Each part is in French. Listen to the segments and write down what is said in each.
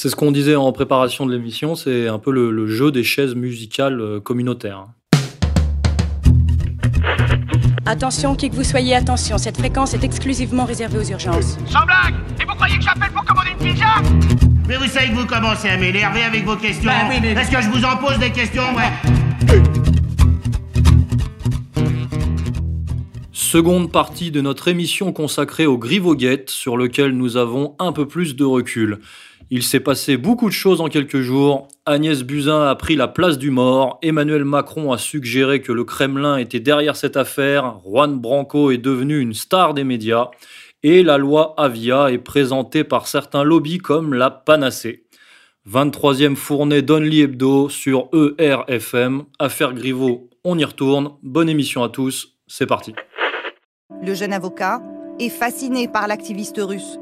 C'est ce qu'on disait en préparation de l'émission, c'est un peu le, jeu des chaises musicales euh, communautaires. Attention, qui que vous soyez, attention, cette fréquence est exclusivement réservée aux urgences. Sans blague Et vous croyez que j'appelle pour commander une pizza Mais vous savez que vous commencez à m'énerver avec vos questions. Bah Est-ce que je vous en pose des questions, ouais Seconde partie de notre émission consacrée au Grivoguette, sur lequel nous avons un peu plus de recul. Il s'est passé beaucoup de choses en quelques jours. Agnès Buzyn a pris la place du mort. Emmanuel Macron a suggéré que le Kremlin était derrière cette affaire. Juan Branco est devenu une star des médias. Et la loi Avia est présentée par certains lobbies comme la panacée. 23e fournée d'Only Hebdo sur ERFM. Affaire Griveaux, on y retourne. Bonne émission à tous. C'est parti. Le jeune avocat est fasciné par l'activiste russe.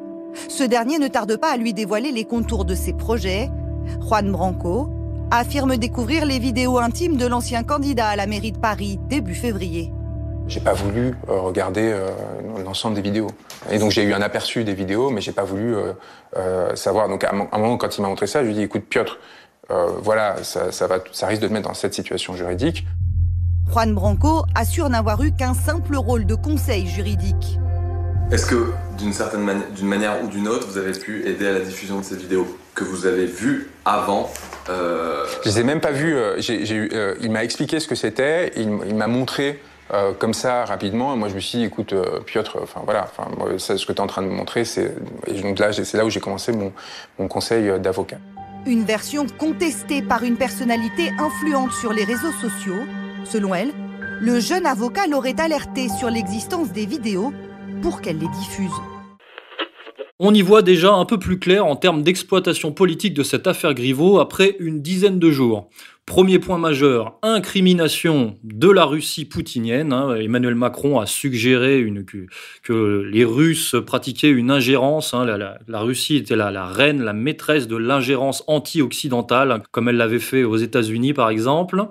Ce dernier ne tarde pas à lui dévoiler les contours de ses projets. Juan Branco affirme découvrir les vidéos intimes de l'ancien candidat à la mairie de Paris début février. J'ai pas voulu euh, regarder euh, l'ensemble des vidéos. Et donc j'ai eu un aperçu des vidéos, mais j'ai pas voulu euh, savoir. Donc à un moment, quand il m'a montré ça, je lui ai dit écoute Piotr, voilà, ça, ça, va, ça risque de te mettre dans cette situation juridique. Juan Branco assure n'avoir eu qu'un simple rôle de conseil juridique. Est-ce que d'une certaine manière, d'une manière ou d'une autre, vous avez pu aider à la diffusion de ces vidéos que vous avez vues avant euh... Je les ai même pas vues. Euh, euh, il m'a expliqué ce que c'était. Il, m'a montré euh, comme ça rapidement. Et moi, je me suis dit, écoute, Piotr, enfin voilà, enfin, ce que tu es en train de me montrer, c'est donc là, c'est là où j'ai commencé mon, mon conseil d'avocat. Une version contestée par une personnalité influente sur les réseaux sociaux Selon elle, le jeune avocat l'aurait alerté sur l'existence des vidéos pour qu'elle les diffuse. On y voit déjà un peu plus clair en termes d'exploitation politique de cette affaire Griveaux après une dizaine de jours. Premier point majeur, incrimination de la Russie poutinienne. Hein. Emmanuel Macron a suggéré que, les Russes pratiquaient une ingérence. Hein. La, Russie était la, reine, la maîtresse de l'ingérence anti-occidentale, comme elle l'avait fait aux États-Unis par exemple.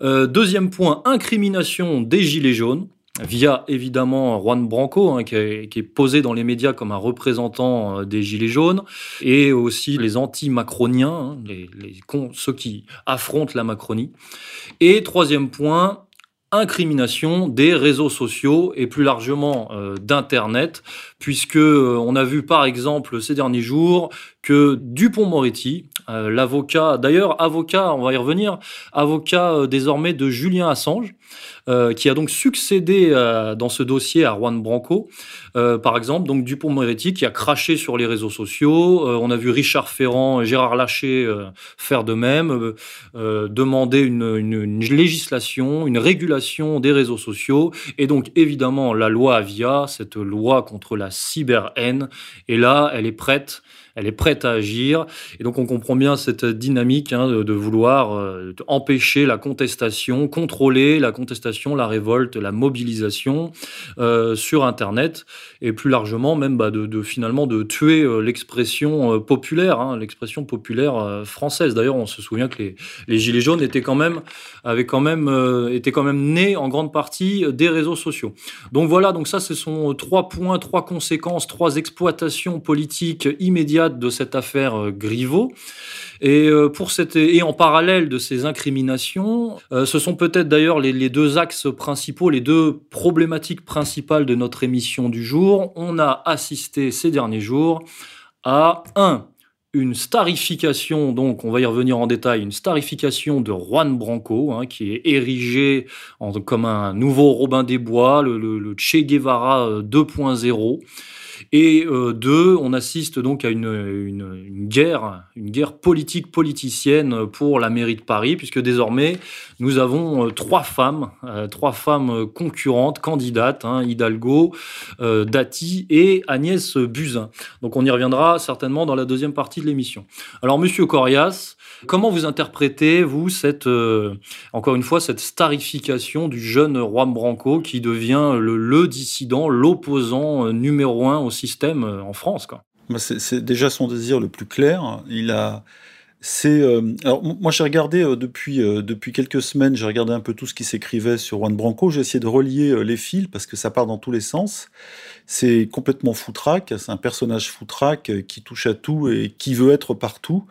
Euh, deuxième point, incrimination des Gilets jaunes via évidemment Juan Branco, hein, qui, est, posé dans les médias comme un représentant euh, des Gilets jaunes, et aussi les anti-macroniens, hein, ceux qui affrontent la Macronie. Et troisième point, incrimination des réseaux sociaux et plus largement euh, d'Internet, puisque on a vu par exemple ces derniers jours que Dupont-Moretti, euh, l'avocat, d'ailleurs avocat, on va y revenir, avocat euh, désormais de Julien Assange, euh, qui a donc succédé dans ce dossier à Juan Branco, par exemple, donc Dupont-Moretti qui a craché sur les réseaux sociaux. on a vu Richard Ferrand et Gérard Laché faire de même, demander une, une, législation, une régulation des réseaux sociaux, et donc évidemment la loi Avia, cette loi contre la cyber-haine, et là, elle est prête elle est prête à agir. Et donc on comprend bien cette dynamique hein, de, vouloir euh, empêcher la contestation, contrôler la contestation, la révolte, la mobilisation euh, sur Internet, et plus largement même bah, de, finalement de tuer euh, l'expression populaire, hein, l'expression populaire française. D'ailleurs, on se souvient que les, gilets jaunes étaient quand même avaient quand même étaient quand même nés en grande partie des réseaux sociaux. Donc voilà, donc ça ce sont trois points, trois conséquences, trois exploitations politiques immédiates de cette affaire euh, Griveaux. Et, euh, pour cette, et en parallèle de ces incriminations, euh, ce sont peut-être d'ailleurs les, deux axes principaux, les deux problématiques principales de notre émission du jour. On a assisté ces derniers jours à un une starification, donc on va y revenir en détail, une starification de Juan Branco, hein, qui est érigé en, comme un nouveau Robin des Bois, le Che Guevara 2.0. Et euh, deux, on assiste donc à une, guerre politique politicienne pour la mairie de Paris, puisque désormais nous avons euh, trois femmes, euh, trois femmes concurrentes, candidates, hein, Hidalgo, Dati et Agnès Buzyn. Donc on y reviendra certainement dans la deuxième partie de l'émission. Alors Monsieur Corias, comment vous interprétez vous cette, encore une fois, cette starification du jeune roi Branco qui devient le, dissident, l'opposant numéro un au système euh, en France. Bah, c'est déjà son désir le plus clair. Il a, C'est euh, alors moi j'ai regardé euh, depuis euh, depuis quelques semaines, j'ai regardé un peu tout ce qui s'écrivait sur Juan Branco. J'ai essayé de relier les fils parce que ça part dans tous les sens. C'est complètement foutraque. C'est un personnage foutraque qui touche à tout et qui veut être partout.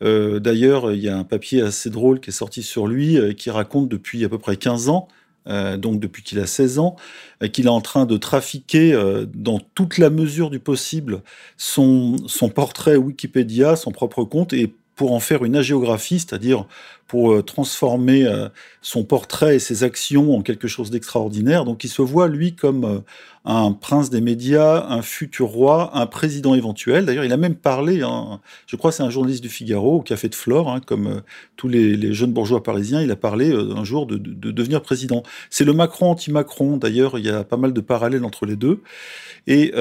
D'ailleurs, il y a un papier assez drôle qui est sorti sur lui qui raconte depuis à peu près 15 ans donc depuis qu'il a 16 ans, qu'il est en train de trafiquer dans toute la mesure du possible son, son portrait Wikipédia, son propre compte, et pour en faire une agéographie, c'est-à-dire pour euh, transformer euh, son portrait et ses actions en quelque chose d'extraordinaire. Donc il se voit, lui, comme euh, un prince des médias, un futur roi, un président éventuel. D'ailleurs, il a même parlé, hein, je crois c'est un journaliste du Figaro, au Café de Flore, hein, comme tous les, jeunes bourgeois parisiens, il a parlé un jour de, devenir président. C'est le Macron anti-Macron, d'ailleurs, il y a pas mal de parallèles entre les deux. Et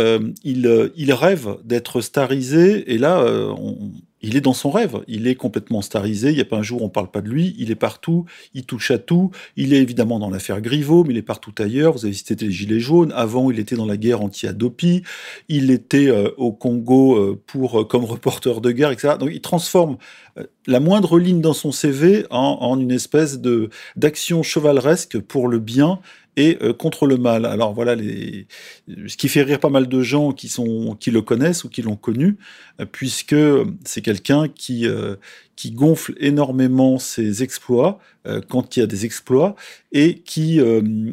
il, il rêve d'être starisé, et là, on, il est dans son rêve, il est complètement starisé, il n'y a pas un jour où on ne parle pas de lui, il est partout, il touche à tout, il est évidemment dans l'affaire Griveaux, mais il est partout ailleurs, vous avez cité les Gilets jaunes, avant il était dans la guerre anti-Adopi, il était euh, au Congo euh, pour, euh, comme reporter de guerre, etc. Donc il transforme la moindre ligne dans son CV en, en une espèce d'action chevaleresque pour le bien et euh, contre le mal. Alors voilà, ce qui fait rire pas mal de gens qui, le connaissent ou qui l'ont connu, euh, puisque c'est quelqu'un qui, euh, qui gonfle énormément ses exploits quand il y a des exploits et qui,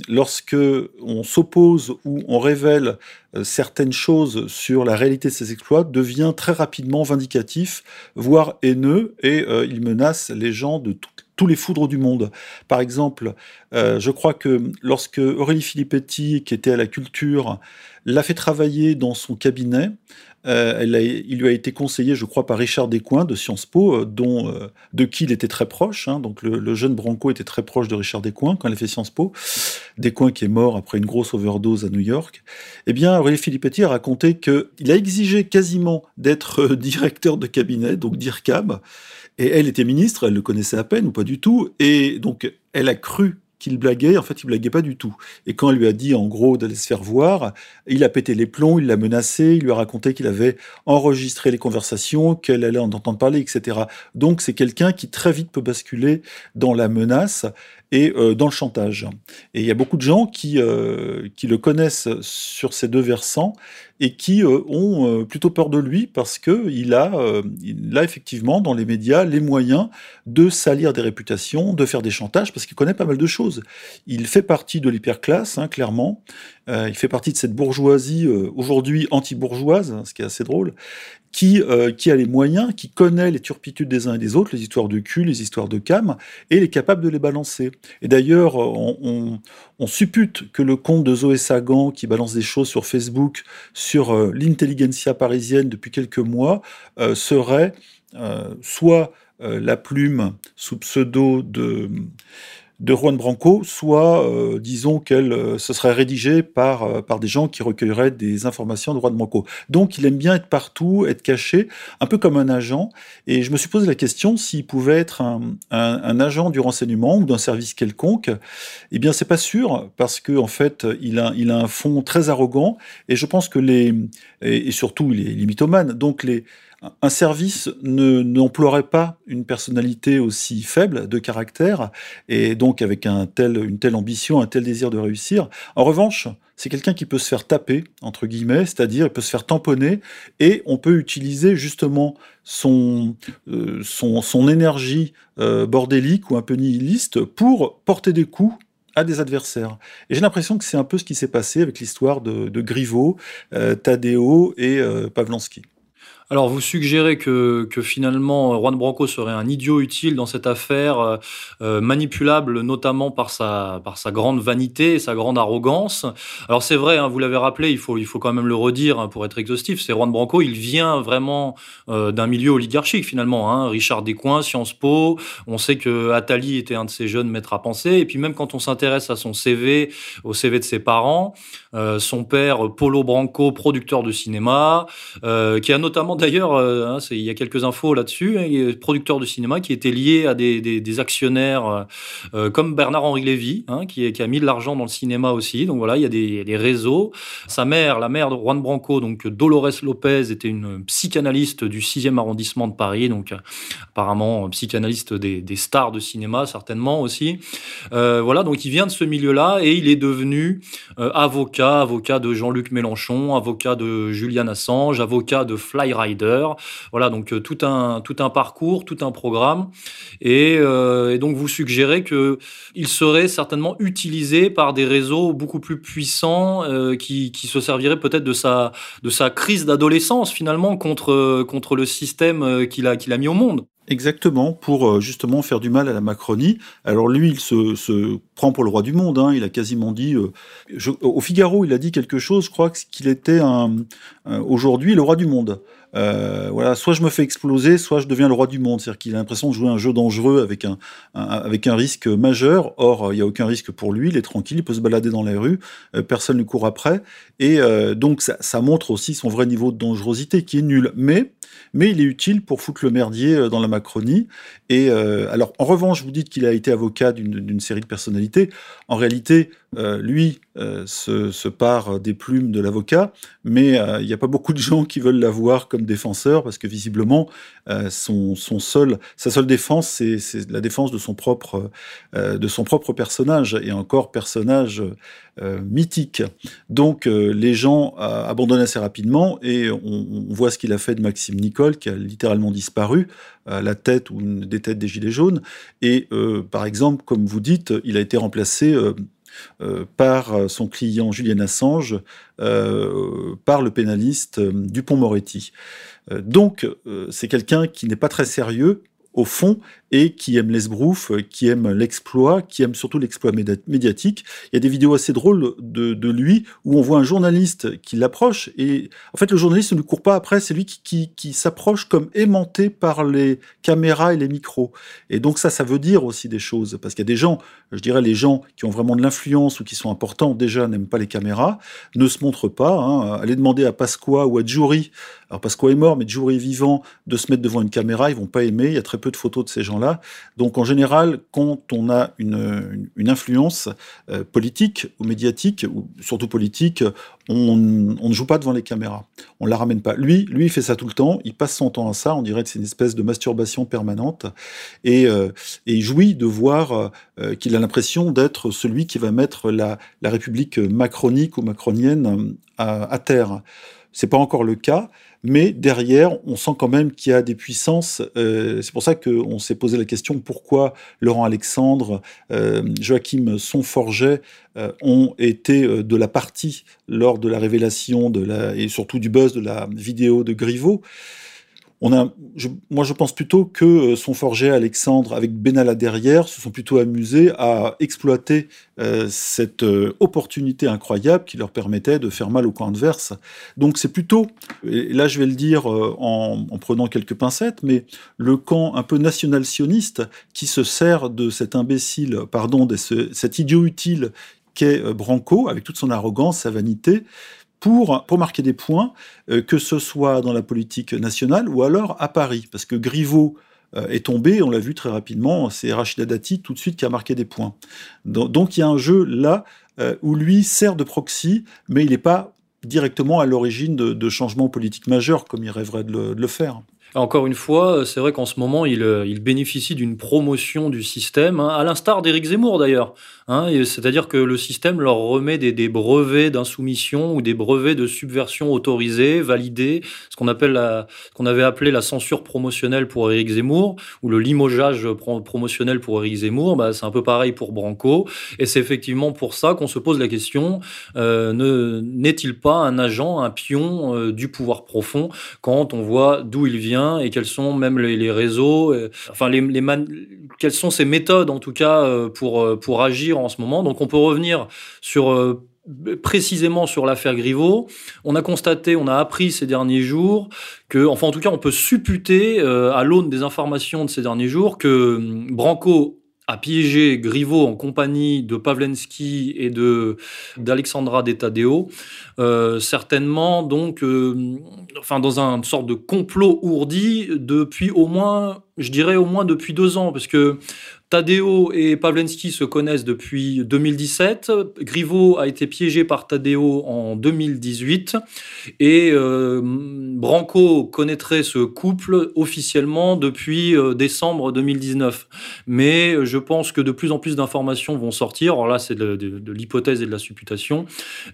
lorsque on s'oppose ou on révèle certaines choses sur la réalité de ses exploits, devient très rapidement vindicatif, voire haineux, et il menace les gens de toutes tous les foudres du monde. Par exemple, euh, je crois que lorsque Aurélie Filippetti, qui était à la culture, l'a fait travailler dans son cabinet, euh, il lui a été conseillé, je crois, par Richard Descoings de Sciences Po, euh, dont, de qui il était très proche. Hein. donc le, jeune Branco était très proche de Richard Descoings quand il a fait Sciences Po. Descoings qui est mort après une grosse overdose à New York. Eh bien, Aurélie Filippetti a raconté qu'il a exigé quasiment d'être directeur de cabinet, donc d'IRCAM, et elle était ministre, elle le connaissait à peine ou pas du tout, et donc elle a cru qu'il blaguait, en fait, il blaguait pas du tout. Et quand elle lui a dit, en gros, d'aller se faire voir, il a pété les plombs, il l'a menacé, il lui a raconté qu'il avait enregistré les conversations, qu'elle allait en entendre parler, etc. Donc, c'est quelqu'un qui très vite peut basculer dans la menace et euh, dans le chantage. Et il y a beaucoup de gens qui, euh, qui le connaissent sur ces deux versants et qui euh, ont plutôt peur de lui parce qu'il a, a effectivement dans les médias les moyens de salir des réputations, de faire des chantages, parce qu'il connaît pas mal de choses. Il fait partie de l'hyperclasse, hein, clairement. Il fait partie de cette bourgeoisie aujourd'hui anti-bourgeoise, ce qui est assez drôle, qui, euh, qui a les moyens, qui connaît les turpitudes des uns et des autres, les histoires de cul, les histoires de cam, et il est capable de les balancer. Et d'ailleurs, on, on, suppute que le compte de Zoé Sagan, qui balance des choses sur Facebook, sur euh, l'intelligentsia parisienne depuis quelques mois, euh, serait soit la plume sous pseudo de de Juan Branco, soit, euh, disons, qu'elle euh, se serait rédigée par, euh, par des gens qui recueilleraient des informations de Juan Branco. Donc, il aime bien être partout, être caché, un peu comme un agent. Et je me suis posé la question s'il pouvait être un, un, agent du renseignement ou d'un service quelconque. Eh bien, c'est pas sûr, parce que en fait, il a, il a un fond très arrogant, et je pense que les, et, surtout, il est. Donc, les, un service n'emploierait pas une personnalité aussi faible de caractère et donc avec une telle ambition, un tel désir de réussir. En revanche, c'est quelqu'un qui peut se faire taper, entre guillemets, c'est-à-dire il peut se faire tamponner et on peut utiliser justement son, euh, son, énergie euh, bordélique ou un peu nihiliste pour porter des coups à des adversaires. Et j'ai l'impression que c'est un peu ce qui s'est passé avec l'histoire de, de Griveaux, euh, Tadeo et Pavlansky. Alors, vous suggérez que, finalement Juan Branco serait un idiot utile dans cette affaire, euh, euh, manipulable notamment par sa, par sa grande vanité et sa grande arrogance. Alors, c'est vrai, hein, vous l'avez rappelé, il faut, il faut quand même le redire hein, pour être exhaustif. C'est Juan Branco, il vient vraiment euh, d'un milieu oligarchique finalement. Hein. Richard Descoings, Sciences Po. On sait que Attali était un de ses jeunes maîtres à penser. Et puis même quand on s'intéresse à son CV, au CV de ses parents, son père Polo Branco, producteur de cinéma, qui a notamment d'ailleurs, euh, hein, il y a quelques infos là-dessus, hein, producteur de cinéma qui était lié à des, actionnaires euh, euh, comme Bernard-Henri Lévy, hein, qui, a mis de l'argent dans le cinéma aussi. Donc voilà, il y a des, réseaux. Sa mère, la mère de Juan Branco, donc Dolores Lopez, était une psychanalyste du 6e arrondissement de Paris, donc apparemment psychanalyste des, stars de cinéma, certainement aussi. voilà, donc il vient de ce milieu-là et il est devenu avocat, avocat de Jean-Luc Mélenchon, avocat de Julian Assange, avocat de Voilà, donc euh, tout un, tout un parcours, tout un programme. Et, euh, donc vous suggérez qu'il serait certainement utilisé par des réseaux beaucoup plus puissants euh, qui, qui, se serviraient peut-être de sa, de sa crise d'adolescence finalement contre, contre le système qu'il a, a mis au monde. Exactement, pour justement faire du mal à la Macronie. Alors lui, il se, se prend pour le roi du monde. Hein. Il a quasiment dit, au Figaro, il a dit quelque chose. Je crois qu'il était aujourd'hui le roi du monde. Euh, voilà, soit je me fais exploser, soit je deviens le roi du monde. C'est-à-dire qu'il a l'impression de jouer un jeu dangereux avec un, avec un risque majeur. Or, il n'y a aucun risque pour lui. Il est tranquille, il peut se balader dans les rues, euh, personne ne court après. Et euh, donc, ça, ça, montre aussi son vrai niveau de dangerosité, qui est nul. Mais, mais il est utile pour foutre le merdier dans la Macronie. Et alors, en revanche, vous dites qu'il a été avocat d'une série de personnalités. En réalité, lui se, se, part des plumes de l'avocat, mais il n'y a pas beaucoup de gens qui veulent l'avoir comme défenseur parce que visiblement euh, son, son, seul, sa seule défense c'est la défense de son propre euh, de son propre personnage et encore personnage euh, mythique. Donc les gens abandonnent assez rapidement et on, voit ce qu'il a fait de Maxime Nicole qui a littéralement disparu la tête ou une des têtes des gilets jaunes et par exemple comme vous dites il a été remplacé euh, par son client Julian Assange, euh, par le pénaliste euh, Dupont-Moretti. donc, c'est quelqu'un qui n'est pas très sérieux, au fond, et qui aime l'esbrouf, qui aime l'exploit, qui aime surtout l'exploit médiatique. Il y a des vidéos assez drôles de, lui où on voit un journaliste qui l'approche, et en fait, le journaliste ne lui court pas après, c'est lui qui s'approche comme aimanté par les caméras et les micros. Et donc ça, ça veut dire aussi des choses, parce qu'il y a des gens, je dirais les gens qui ont vraiment de l'influence ou qui sont importants, déjà n'aiment pas les caméras, ne se montrent pas. Hein. Allez demander à Pasqua ou à Jury, alors Pasqua est mort, mais Jury est vivant, de se mettre devant une caméra, ils vont pas aimer, il y a très peu de photos de ces gens-là. Donc en général, quand on a une, influence euh, politique ou médiatique, ou surtout politique, on, ne joue pas devant les caméras. On la ramène pas. Lui, lui, il fait ça tout le temps. Il passe son temps à ça. On dirait que c'est une espèce de masturbation permanente. Et, euh, il jouit de voir euh, qu'il a l'impression d'être celui qui va mettre la, République macronique ou macronienne à terre. C'est pas encore le cas mais derrière, on sent quand même qu'il y a des puissances. Euh, c'est pour ça qu'on s'est posé la question pourquoi Laurent Alexandre, euh, Joachim Sonforget euh, ont été de la partie lors de la révélation et surtout du buzz de la vidéo de Griveaux moi, je pense plutôt que euh, son forger Alexandre, avec Benalla derrière, se sont plutôt amusés à exploiter euh, cette euh, opportunité incroyable qui leur permettait de faire mal au camp adverse. Donc, c'est plutôt, et là, je vais le dire en, en, prenant quelques pincettes, mais le camp un peu national-sioniste qui se sert de cet imbécile, pardon, de ce, cet idiot utile qu'est Branco, avec toute son arrogance, sa vanité, pour, marquer des points, euh, que ce soit dans la politique nationale ou alors à Paris. Parce que Griveaux euh, est tombé, on l'a vu très rapidement, c'est Rachida Dati tout de suite qui a marqué des points. Donc, il y a un jeu là euh, où lui sert de proxy, mais il n'est pas directement à l'origine de, changements politiques majeurs comme il rêverait de le, faire. Encore une fois, c'est vrai qu'en ce moment, il, il bénéficie d'une promotion du système, hein, à l'instar d'Éric Zemmour d'ailleurs. Hein, C'est-à-dire que le système leur remet des, des brevets d'insoumission ou des brevets de subversion autorisés, validés, ce qu'on appelle la, qu'on avait appelé la censure promotionnelle pour Éric Zemmour ou le limogeage promotionnel pour Éric Zemmour. Bah, c'est un peu pareil pour Branco, et c'est effectivement pour ça qu'on se pose la question euh, ne, n'est-il pas un agent, un pion euh, du pouvoir profond quand on voit d'où il vient et quels sont même les, les réseaux, euh, enfin les, les man... quelles sont ces méthodes en tout cas euh, pour euh, pour agir en ce moment. Donc on peut revenir sur précisément sur l'affaire Griveaux. On a constaté, on a appris ces derniers jours que, enfin en tout cas, on peut supputer à l'aune des informations de ces derniers jours que hum, Branco a piégé Griveaux en compagnie de Pavlensky et de d'Alexandra Detadeo, euh, certainement donc, euh, enfin dans un sorte de complot ourdi depuis au moins, je dirais au moins depuis deux ans, parce que Tadeo et Pavlensky se connaissent depuis 2017. Griveaux a été piégé par Tadeo en 2018. Et euh, Branco connaîtrait ce couple officiellement depuis euh, décembre 2019. Mais je pense que de plus en plus d'informations vont sortir. Alors là, c'est de, l'hypothèse et de la supputation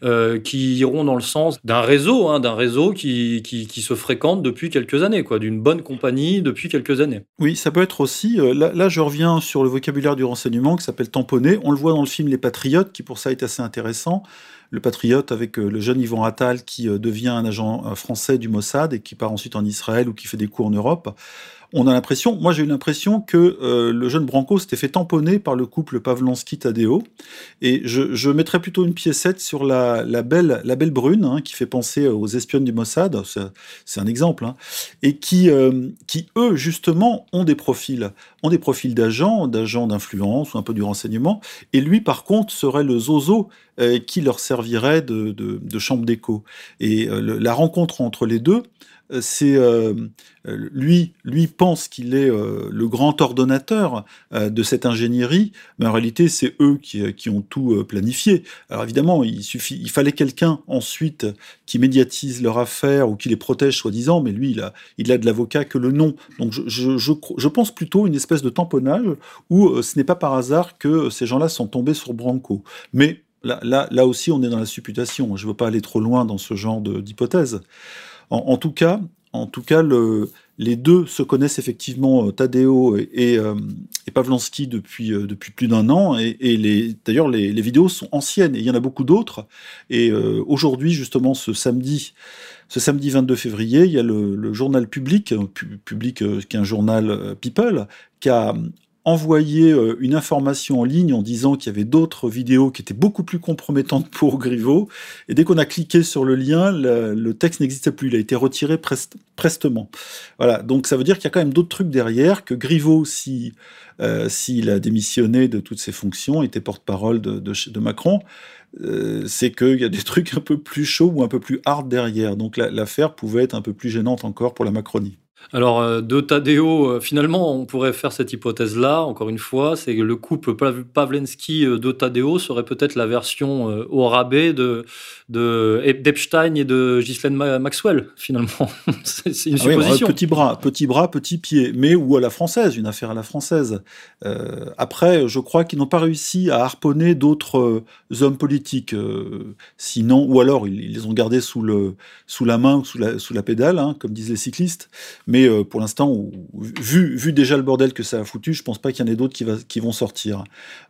euh, qui iront dans le sens d'un réseau, hein, d'un réseau qui, qui, se fréquente depuis quelques années, quoi, d'une bonne compagnie depuis quelques années. Oui, ça peut être aussi. Là je reviens sur le vocabulaire du renseignement qui s'appelle tamponner. On le voit dans le film Les Patriotes, qui pour ça est assez intéressant. Le Patriote avec euh, le jeune Yvan Attal qui euh, devient un agent euh, français du Mossad et qui part ensuite en Israël ou qui fait des cours en Europe on a l'impression, moi j'ai eu l'impression que le jeune Branco s'était fait tamponner par le couple Pavlonsky-Tadeo. Et je, mettrais plutôt une piécette sur la, belle, la belle brune, hein, qui fait penser aux espionnes du Mossad, c'est un exemple, hein, et qui, qui, eux, justement, ont des profils, ont des profils d'agents, d'agents d'influence ou un peu du renseignement. Et lui, par contre, serait le zozo euh, qui leur servirait de, chambre d'écho. Et la rencontre entre les deux, euh, c'est euh, lui, lui pense qu'il est euh, le grand ordonnateur de cette ingénierie, mais en réalité, c'est eux qui, qui, ont tout planifié. Alors évidemment, il suffit, il fallait quelqu'un ensuite qui médiatise leur affaire ou qui les protège soi-disant, mais lui, il a, il a de l'avocat que le nom. Donc je, je, je, je, pense plutôt une espèce de tamponnage où ce n'est pas par hasard que ces gens-là sont tombés sur Branco. Mais Là, là, là, aussi, on est dans la supputation. Je ne veux pas aller trop loin dans ce genre d'hypothèse. En, tout cas, en tout cas les deux se connaissent effectivement, euh, Tadeo et, euh, Pavlansky, depuis, euh, depuis plus d'un an. Et, d'ailleurs, les, vidéos sont anciennes et il y en a beaucoup d'autres. Et aujourd'hui, justement, ce samedi, ce samedi 22 février, il y a le, le journal public, public qui est un journal People, qui a envoyé euh, une information en ligne en disant qu'il y avait d'autres vidéos qui étaient beaucoup plus compromettantes pour Griveaux. Et dès qu'on a cliqué sur le lien, le, texte n'existait plus. Il a été retiré prestement. Voilà. Donc ça veut dire qu'il y a quand même d'autres trucs derrière, que Griveaux, si, euh, s'il a démissionné de toutes ses fonctions, était porte-parole de, de, Macron, euh, c'est qu'il y a des trucs un peu plus chauds ou un peu plus hard derrière. Donc l'affaire pouvait être un peu plus gênante encore pour la Macronie. Alors, euh, de Tadeo, euh, finalement, on pourrait faire cette hypothèse-là, encore une fois, c'est que le couple Pavlensky-de euh, Tadeo serait peut-être la version au rabais de, d'Epstein et de Ghislaine Maxwell, finalement. c'est une ah supposition. petit bras, petit bras, petit pied, mais ou à la française, une affaire à la française. après, je crois qu'ils n'ont pas réussi à harponner d'autres hommes politiques, sinon, ou alors ils, les ont gardés sous, le, sous la main ou sous la, sous la pédale, hein, comme disent les cyclistes. Mais euh, pour l'instant, vu, déjà le bordel que ça a foutu, je pense pas qu'il y en ait d'autres qui, vont sortir.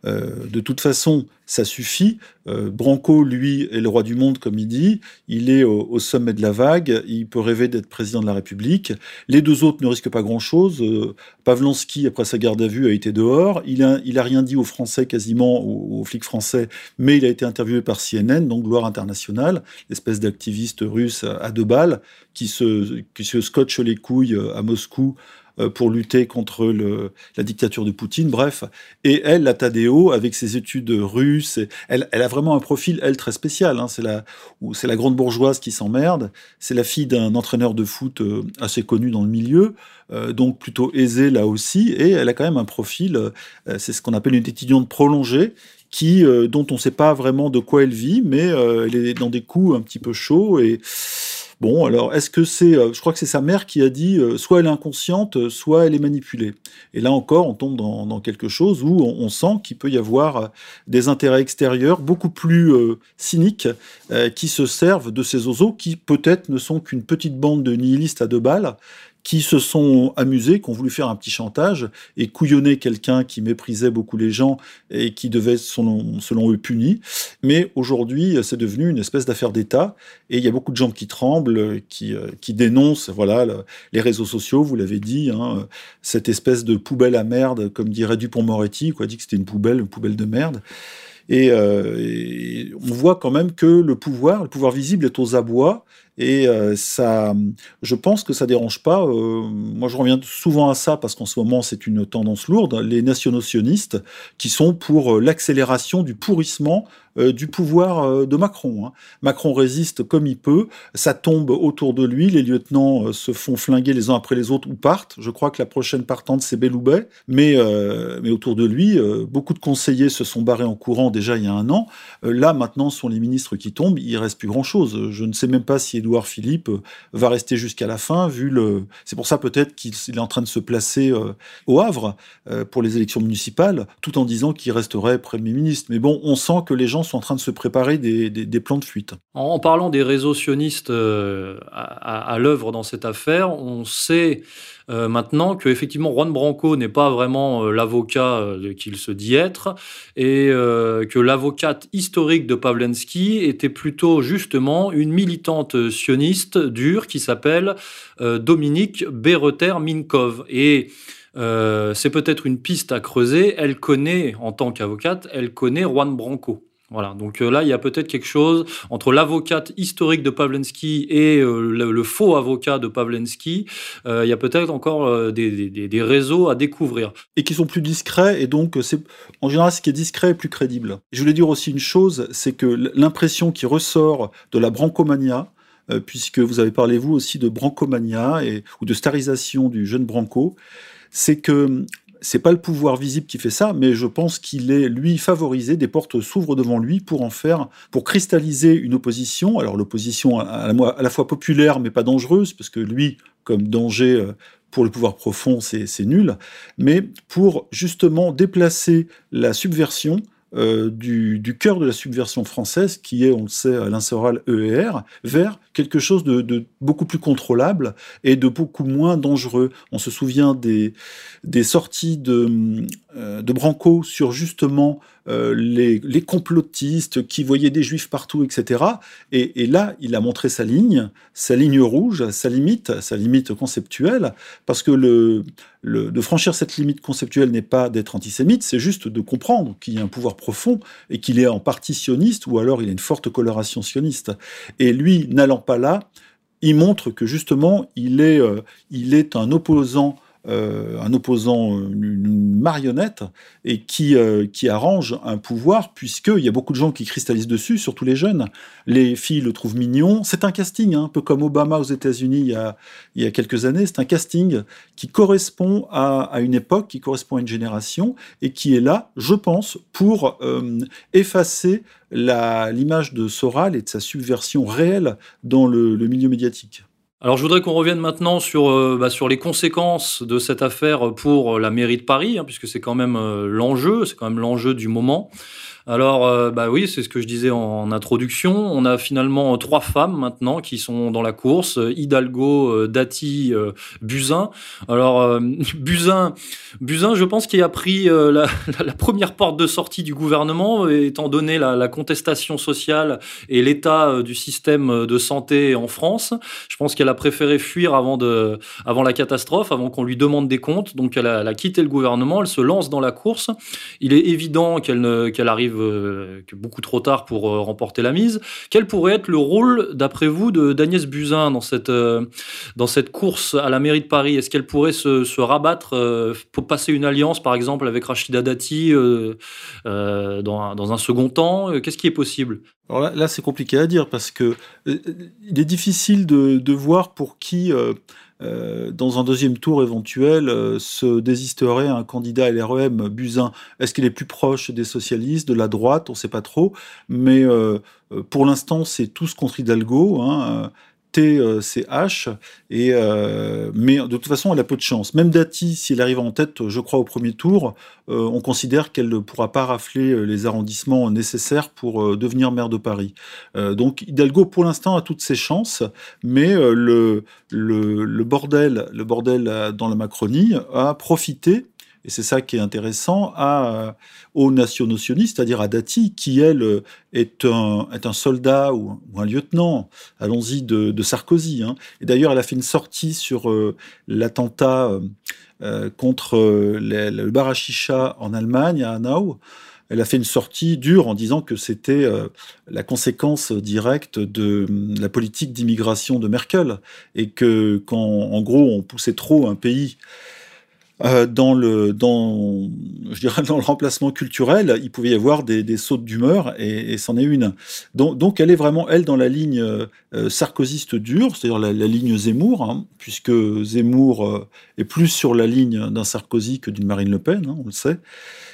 Euh, de toute façon, ça suffit. Euh, Branco, lui, est le roi du monde, comme il dit. Il est au, sommet de la vague. Il peut rêver d'être président de la République. Les deux autres ne risquent pas grand-chose. Pavlansky, après sa garde à vue, a été dehors. Il a, rien dit aux Français, quasiment, aux, aux, flics français, mais il a été interviewé par CNN, donc gloire internationale, l'espèce d'activiste russe à deux balles, qui se, qui se scotche les couilles à Moscou euh, pour lutter contre la dictature de Poutine, bref. Et elle, la Tadeo, avec ses études russes, elle, a vraiment un profil, elle, très spécial. Hein. C'est la, grande bourgeoise qui s'emmerde. C'est la fille d'un entraîneur de foot euh, assez connu dans le milieu, euh, donc plutôt aisée là aussi. Et elle a quand même un profil, c'est ce qu'on appelle une étudiante prolongée, qui, dont on ne sait pas vraiment de quoi elle vit, mais elle est dans des coups un petit peu chauds et Bon, alors, est-ce que c'est. Euh, je crois que c'est sa mère qui a dit euh, soit elle est inconsciente, euh, soit elle est manipulée. Et là encore, on tombe dans, quelque chose où on, sent qu'il peut y avoir des intérêts extérieurs beaucoup plus cyniques qui se servent de ces oiseaux qui peut-être ne sont qu'une petite bande de nihilistes à deux balles qui se sont amusés, qui ont voulu faire un petit chantage et couillonner quelqu'un qui méprisait beaucoup les gens et qui devait, selon, selon eux, puni. Mais aujourd'hui, c'est devenu une espèce d'affaire d'État et il y a beaucoup de gens qui tremblent, qui, euh, dénoncent voilà, les réseaux sociaux, vous l'avez dit, hein, cette espèce de poubelle à merde, comme dirait Dupont-Moretti, quoi, dit que c'était une poubelle, une poubelle de merde. Euh, et, on voit quand même que le pouvoir, le pouvoir visible est aux abois Et ça, je pense que ça dérange pas. moi, je reviens souvent à ça parce qu'en ce moment, c'est une tendance lourde. Les nationaux-sionistes qui sont pour l'accélération du pourrissement euh, du pouvoir euh, de Macron. Hein. Macron résiste comme il peut, ça tombe autour de lui, les lieutenants euh, se font flinguer les uns après les autres ou partent. Je crois que la prochaine partante, c'est Belloubet, mais, mais autour de lui, beaucoup de conseillers se sont barrés en courant déjà il y a un an. là, maintenant, sont les ministres qui tombent, il reste plus grand-chose. Je ne sais même pas si Édouard Philippe va rester jusqu'à la fin, vu le... C'est pour ça peut-être qu'il est en train de se placer au Havre pour les élections municipales, tout en disant qu'il resterait Premier ministre. Mais bon, on sent que les gens sont en train de se préparer des, plans de fuite. En, parlant des réseaux sionistes euh, à, l'œuvre dans cette affaire, on sait euh, maintenant que effectivement Juan Branco n'est pas vraiment euh, l'avocat qu'il se dit être et que l'avocate historique de Pavlensky était plutôt justement une militante sioniste dure qui s'appelle Dominique Bereter-Minkov et c'est peut-être une piste à creuser. Elle connaît, en tant qu'avocate, elle connaît Juan Branco. Voilà, donc euh, là, il y a peut-être quelque chose entre l'avocate historique de Pavlensky et euh, le, faux avocat de Pavlensky. Euh, il y a peut-être encore des, réseaux à découvrir. Et qui sont plus discrets, et donc, en général, ce qui est discret est plus crédible. Je voulais dire aussi une chose, c'est que l'impression qui ressort de la brancomania, puisque vous avez parlé, vous aussi, de brancomania et, ou de starisation du jeune Branco, c'est que c'est pas le pouvoir visible qui fait ça, mais je pense qu'il est, lui, favorisé, des portes s'ouvrent devant lui pour en faire, pour cristalliser une opposition. Alors l'opposition à, la fois populaire, mais pas dangereuse, parce que lui, comme danger euh, pour le pouvoir profond, c'est nul, mais pour justement déplacer la subversion euh, du, cœur de la subversion française, qui est, on le sait, l'insoral EER, vers quelque chose de, beaucoup plus contrôlable et de beaucoup moins dangereux. On se souvient des, des sorties de, euh, de Branco sur justement euh, les, complotistes qui voyaient des juifs partout, etc. Et, là, il a montré sa ligne, sa ligne rouge, sa limite, sa limite conceptuelle, parce que de franchir cette limite conceptuelle n'est pas d'être antisémite, c'est juste de comprendre qu'il y a un pouvoir profond et qu'il est en partie sioniste ou alors il a une forte coloration sioniste. Et lui, n'allant pas là, il montre que justement, il est, euh, il est un opposant euh, un opposant, une marionnette, et qui, euh, qui arrange un pouvoir, puisqu'il y a beaucoup de gens qui cristallisent dessus, surtout les jeunes. Les filles le trouvent mignon. C'est un casting, hein, un peu comme Obama aux États-Unis il, y a, il y a quelques années. C'est un casting qui correspond à, à, une époque, qui correspond à une génération, et qui est là, je pense, pour euh, effacer l'image de Soral et de sa subversion réelle dans le milieu médiatique. Alors je voudrais qu'on revienne maintenant sur, euh, bah, sur les conséquences de cette affaire pour la mairie de Paris, hein, puisque c'est quand même euh, l'enjeu, c'est quand même l'enjeu du moment. Alors, euh, bah oui, c'est ce que je disais en, introduction. On a finalement trois femmes maintenant qui sont dans la course Hidalgo, euh, Dati, euh, Buzyn. Alors, Buzyn, Buzyn, je pense qu'il a pris la, première porte de sortie du gouvernement, étant donné la, contestation sociale et l'état du système de santé en France. Je pense qu'elle a préféré fuir avant, de, avant la catastrophe, avant qu'on lui demande des comptes. Donc, elle a, elle a, quitté le gouvernement, elle se lance dans la course. Il est évident qu'elle qu'elle arrive euh, beaucoup trop tard pour euh, remporter la mise. Quel pourrait être le rôle, d'après vous, d'Agnès Buzyn dans cette, euh, dans cette course à la mairie de Paris? Est-ce qu'elle pourrait se, rabattre pour passer une alliance, par exemple, avec Rachida Dati dans, dans, un second temps? Qu'est-ce qui est possible? Alors là, c'est compliqué à dire parce que il est difficile de, de voir pour qui euh, dans un deuxième tour éventuel, euh, se désisterait un candidat LREM, Buzyn. Est-ce qu'il est plus proche des socialistes, de la droite? On ne sait pas trop. Mais euh, pour l'instant, c'est tous contre Hidalgo. Hein. TCH, et, euh, mais de toute façon, elle a peu de chance. Même Dati, si elle arrive en tête, je crois, au premier tour, euh, on considère qu'elle ne pourra pas rafler euh, les arrondissements nécessaires pour devenir maire de Paris. donc Hidalgo, pour l'instant, a toutes ses chances, mais le, bordel, le bordel dans la Macronie a profité et c'est ça qui est intéressant, à, aux nationaux-sionistes, c'est-à-dire à Dati, qui, elle, est un, est un soldat ou, un lieutenant, allons-y, de, Sarkozy. Hein. Et d'ailleurs, elle a fait une sortie sur euh, l'attentat euh, contre le bar en Allemagne, à Hanau, elle a fait une sortie dure en disant que c'était la conséquence directe de la politique d'immigration de Merkel et que quand en gros on poussait trop un pays euh, dans le dans je dirais dans le remplacement culturel, il pouvait y avoir des, des sautes d'humeur et, et c'en est une. Donc, donc, elle est vraiment elle dans la ligne euh, sarkozyste dure, c'est-à-dire la, ligne Zemmour, hein, puisque Zemmour euh, est plus sur la ligne d'un Sarkozy que d'une Marine Le Pen, hein, on le sait.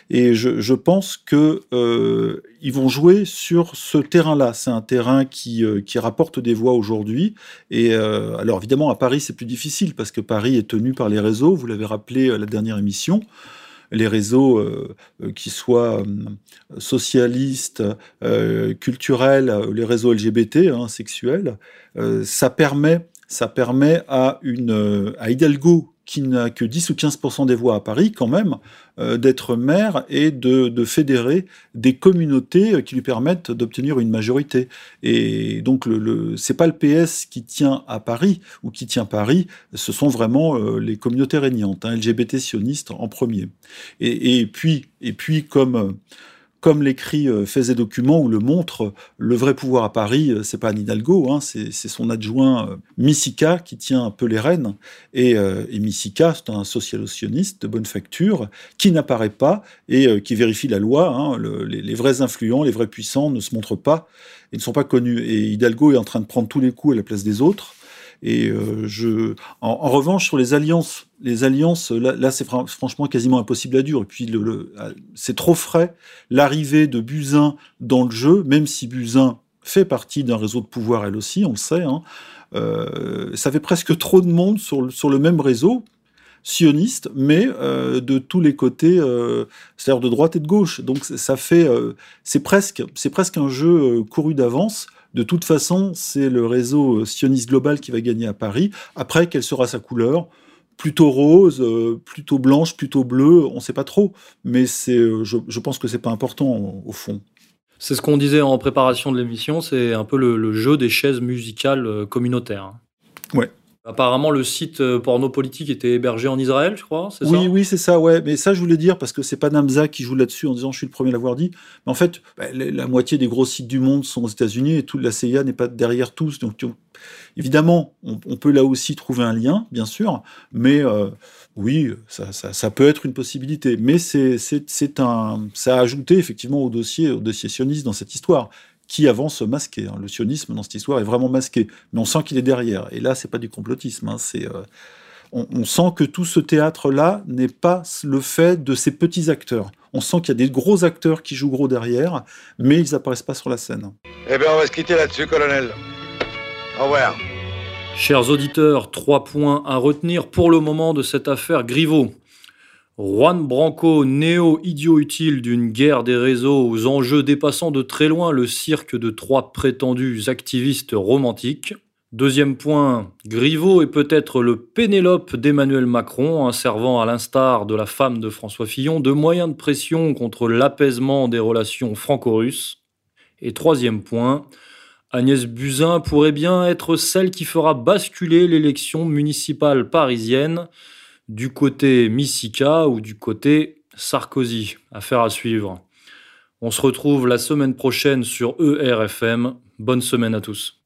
Et je, pense que euh, ils vont jouer sur ce terrain-là. C'est un terrain qui, qui rapporte des voix aujourd'hui. Et alors évidemment, à Paris, c'est plus difficile parce que Paris est tenu par les réseaux. Vous l'avez rappelé la dernière émission les réseaux euh, qui soient socialistes, euh, culturels, les réseaux LGBT, hein, sexuels, euh, ça permet, ça à une à Hidalgo qui n'a que 10 ou 15% des voix à Paris, quand même, euh, d'être maire et de, de, fédérer des communautés qui lui permettent d'obtenir une majorité. Et donc, le, le pas le PS qui tient à Paris ou qui tient Paris, ce sont vraiment euh, les communautés régnantes, hein, LGBT sionistes en premier. Et puis, et puis comme comme l'écrit euh, Faits et Documents ou le montre, le vrai pouvoir à Paris, euh, c'est pas Anne Hidalgo, hein, c'est son adjoint euh, Missika qui tient un peu les rênes. Et, euh, Missika, c'est un socialo-sioniste de bonne facture qui n'apparaît pas et qui vérifie la loi. Hein, le, les, les, vrais influents, les vrais puissants ne se montrent pas et ne sont pas connus. Et Hidalgo est en train de prendre tous les coups à la place des autres. Et euh, je, en, revanche, sur les alliances, les alliances, là, c'est fr franchement quasiment impossible à dur. Et puis, le, c'est trop frais. L'arrivée de Buzyn dans le jeu, même si Buzyn fait partie d'un réseau de pouvoir, elle aussi, on le sait, hein, euh, ça fait presque trop de monde sur le, même réseau sioniste, mais euh, de tous les côtés, c'est-à-dire de droite et de gauche. Donc ça fait, c'est presque, c'est presque un jeu couru d'avance. De toute façon, c'est le réseau sioniste global qui va gagner à Paris. Après, quelle sera sa couleur? Plutôt rose, euh, plutôt blanche, plutôt bleue, on ne sait pas trop. Mais c'est, euh, je, je, pense que c'est pas important au, fond. C'est ce qu'on disait en préparation de l'émission, c'est un peu le, le, jeu des chaises musicales euh, communautaires. Ouais. Apparemment, le site euh, porno politique était hébergé en Israël, je crois. Oui, ça oui, c'est ça, ouais. Mais ça, je voulais dire parce que c'est pas Namza qui joue là-dessus en disant je suis le premier à l'avoir dit. Mais en fait, bah, la, moitié des gros sites du monde sont aux États-Unis et toute la CIA n'est pas derrière tous. Donc, tu, évidemment, on, on, peut là aussi trouver un lien, bien sûr. Mais euh, oui, ça, ça, ça, peut être une possibilité. Mais c'est un, ça a ajouté effectivement au dossier, au dossier sioniste dans cette histoire qui avance masqué. Hein. Le sionisme dans cette histoire est vraiment masqué, mais on sent qu'il est derrière. Et là, c'est pas du complotisme. Hein. C'est euh, on, on, sent que tout ce théâtre-là n'est pas le fait de ces petits acteurs. On sent qu'il y a des gros acteurs qui jouent gros derrière, mais ils apparaissent pas sur la scène. Eh bien, on va se quitter là-dessus, colonel. Au revoir. Chers auditeurs, trois points à retenir pour le moment de cette affaire Griveaux. Juan Branco, néo-idiot utile d'une guerre des réseaux aux enjeux dépassant de très loin le cirque de trois prétendus activistes romantiques. Deuxième point, Griveaux est peut-être le Pénélope d'Emmanuel Macron, en servant à l'instar de la femme de François Fillon de moyens de pression contre l'apaisement des relations franco-russes. Et troisième point, Agnès Buzyn pourrait bien être celle qui fera basculer l'élection municipale parisienne du côté Missika ou du côté Sarkozy. Affaire à suivre. On se retrouve la semaine prochaine sur ERFM. Bonne semaine à tous.